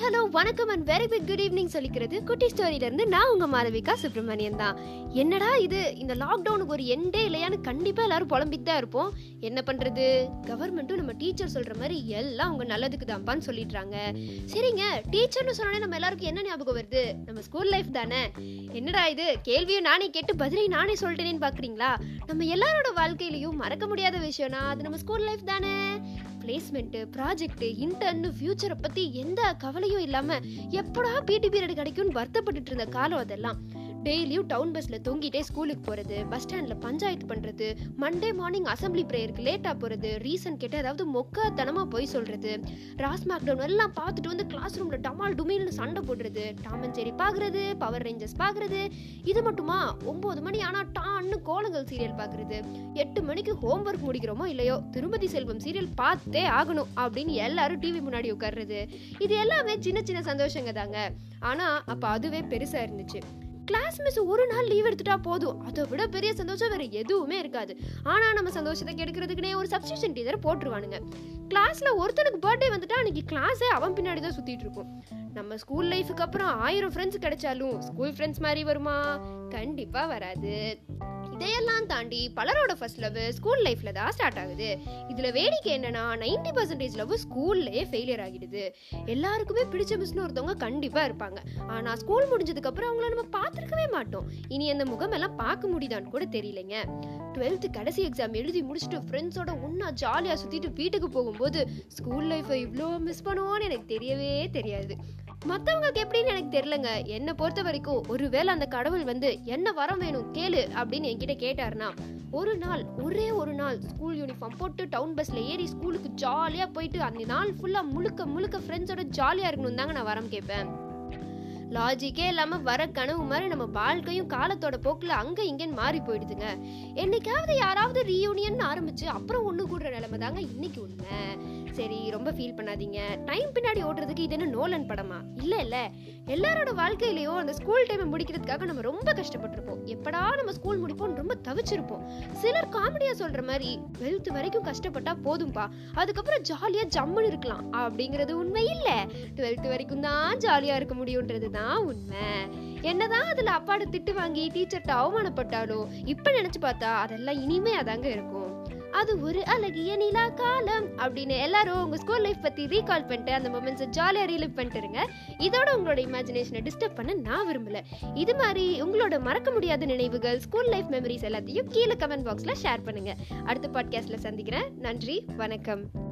Hello வணக்கம் and very big good evening சொல்லிக்கிறது. குட்டி ஸ்டோரியிலேருந்து நான் உங்கள் மாதவிகா சுப்பிரமணியன் தான். என்னடா இது? இந்த லாக்டவுனுக்கு ஒரு எண்டே இல்லையான்னு கண்டிப்பாக எல்லாரும் புலம்பிட்டு தான் இருப்போம். என்ன பண்ணுறது கவர்மெண்ட்டும் நம்ம டீச்சர் சொல்கிற மாதிரி எல்லாம் அவங்க நல்லதுக்கு தான்ப்பான்னு சொல்லிடுறாங்க. சரிங்க டீச்சர்னு சொன்னாலே நம்ம எல்லாருக்கும் என்ன ஞாபகம் வருது? நம்ம ஸ்கூல் லைஃப் தானே? என்னடா இது? கேள்வியை நானே கேட்டு பதிலை நானே சொல்லிட்டேனேன்னு பார்க்குறீங்களா நம்ம எல்லாரோட வாழ்க்கையிலையும் மறக்க முடியாத விஷயம்னா அது நம்ம ஸ்கூல் லைஃப் தானே? பிளேஸ்மெண்ட்டு ப்ராஜெக்ட்டு இன்டர்னு ஃபியூச்சரை பற்றி எந்த கவலையும் இல்லாமல் எப்படா பிடி பீரியட் கிடைக்கும்னு வருத்தப்பட்டுட்டு இருந்த காலம் அதெல்லாம். டெய்லியும் டவுன் பஸ்ஸில் தொங்கிட்டே ஸ்கூலுக்கு போகிறது பஸ் ஸ்டாண்டில் பஞ்சாயத்து பண்ணுறது மண்டே மார்னிங் அசம்பிளி ப்ரேயருக்கு லேட்டாக போகிறது ரீசன் கேட்டு ஏதாவது மொக்கத்தனமாக போய் சொல்கிறது ராஸ் மேக்டவுன் எல்லாம் பார்த்துட்டு வந்து கிளாஸ் ரூமில் டமால் டுமில்னு சண்டை போடுறது டாமன் செரி பார்க்குறது பவர் ரேஞ்சர்ஸ் பார்க்குறது இது மட்டுமா? ஒம்பது மணி ஆனால் டான்னு கோலங்கள் சீரியல் பார்க்குறது எட்டு மணிக்கு ஹோம்ஒர்க் முடிக்கிறோமோ இல்லையோ திருமதி செல்வம் சீரியல் பார்த்தே ஆகணும் அப்படின்னு எல்லாரும் டிவி முன்னாடி உட்கார்றது இது எல்லாமே சின்ன சின்ன சந்தோஷங்க தாங்க. ஆனால் அப்போ அதுவே பெருசாக இருந்துச்சு. கிளாஸ் மிஸ் ஒரு நாள் லீவ் எடுத்துட்டா போதும். அதை விட பெரிய சந்தோஷம் வேற எதுவுமே இருக்காது. ஆனா நம்ம சந்தோஷத்தை கெடுக்கிறதுக்குனே ஒரு சப்ஸ்டியூஷன் டீச்சர் போட்டுருவானுங்க. கிளாஸ்ல ஒருத்தனுக்கு பர்த்டே வந்துட்டா அன்னைக்கு கிளாஸே அவன் பின்னாடி தான் சுத்திட்டு இருக்கும். நம்ம ஸ்கூல் லைஃபுக்கு அப்புறம் ஆயிரம் ஃப்ரெண்ட்ஸ் கிடைச்சாலும் ஸ்கூல் ஃப்ரெண்ட்ஸ் மாதிரி வருமா? கண்டிப்பா வராது. இதையெல்லாம் தாண்டி பலரோட ஃபர்ஸ்ட் லவ் ஸ்கூல் லைஃப்ல தான் ஸ்டார்ட் ஆகுது. இதுல வேடிக்கை என்னன்னா நைன்டி பர்சன்டேஜ் லவ் ஸ்கூல்லே ஃபெயிலியர் ஆகிடுது. எல்லாருக்குமே பிடிச்ச மிஸ்னு ஒருத்தவங்க கண்டிப்பா இருப்பாங்க. ஆனா ஸ்கூல் முடிஞ்சதுக்கு அப்புறம் அவங்கள நம்ம பார்த்துருக்கவே மாட்டோம். இனி அந்த முகம் எல்லாம் பார்க்க முடியுதான்னு கூட தெரியலைங்க. டுவெல்த்து கடைசி எக்ஸாம் எழுதி முடிச்சுட்டு ஃப்ரெண்ட்ஸோட ஒன்றா ஜாலியாக சுற்றிட்டு வீட்டுக்கு போகும்போது ஸ்கூல் லைஃப்பை இவ்வளோ மிஸ் பண்ணுவோன்னு எனக்கு தெரியவே தெரியாது. மற்றவங்களுக்கு எப்படின்னு எனக்கு தெரிலங்க என்னை பொறுத்த வரைக்கும் ஒருவேளை அந்த கடவுள் வந்து என்ன வரம் வேணும் கேளு அப்படின்னு என்கிட்ட கேட்டாருன்னா ஒரு நாள் ஒரே ஒரு நாள் ஸ்கூல் யூனிஃபார்ம் போட்டு டவுன் பஸ்ல ஏறி ஸ்கூலுக்கு ஜாலியாக போயிட்டு அந்த நாள் ஃபுல்லாக முழுக்க முழுக்க ஃப்ரெண்ட்ஸோட ஜாலியாக இருக்கணும் தாங்க நான் வரம் கேட்பேன். லாஜிக்கே இல்லாம வர கனவு மாதிரி நம்ம வாழ்க்கையும் காலத்தோட போக்குல அங்க இங்கன்னு மாறி போயிடுதுங்க. என்னைக்காவது யாராவது ரீயூனியன் ஆரம்பிச்சு அப்புறம் ஒண்ணு கூடுற நிலைமை தாங்க இன்னைக்கு உண்மை சரி ரொம்ப ஃபீல் பண்ணாதீங்க. டைம் பின்னாடி ஓடுறதுக்கு இது என்ன நோலன் படமா? இல்ல இல்ல. எல்லாரோட வாழ்க்கையிலயும் அந்த ஸ்கூல் டைமை முடிக்கிறதுக்காக நம்ம ரொம்ப கஷ்டப்பட்டிருப்போம். எப்படா நம்ம ஸ்கூல் முடிப்போம் ரொம்ப தவிச்சிருப்போம். சிலர் காமெடியா சொல்ற மாதிரி வெல்த் வரைக்கும் கஷ்டப்பட்டா போதும்பா. அதுக்கப்புறம் ஜாலியா ஜம்முன்னு இருக்கலாம். அப்படிங்கிறது உண்மை இல்ல. டுவெல்த் வரைக்கும் தான் ஜாலியா இருக்க முடியுன்றது தான் உண்மை. என்னதான் அதுல அப்பாட திட்டு வாங்கி டீச்சர்கிட்ட அவமானப்பட்டாலும் இப்ப நினைச்சு பார்த்தா அதெல்லாம் இனிமே தாங்க இருக்கும். அது ஒரு அழகிய நிலா காலம் அப்படின்னு எல்லாரும் உங்க ஸ்கூல் லைஃப் பத்தி ரீகால் பண்ணிட்டு அந்த மொமெண்ட்ஸை ஜாலியா ரீலிவ் பண்ணிட்டு இருங்க. இதோட உங்களோட இமேஜினேஷனை டிஸ்டர்ப் பண்ண நான் விரும்பல. இது மாதிரி உங்களோட மறக்க முடியாத நினைவுகள் ஸ்கூல் லைஃப் மெமரிஸ் எல்லாத்தையும் கீழே கமெண்ட் பாக்ஸ்ல ஷேர் பண்ணுங்க. அடுத்த பாட்காஸ்ட்ல சந்திக்கிறேன். நன்றி வணக்கம்.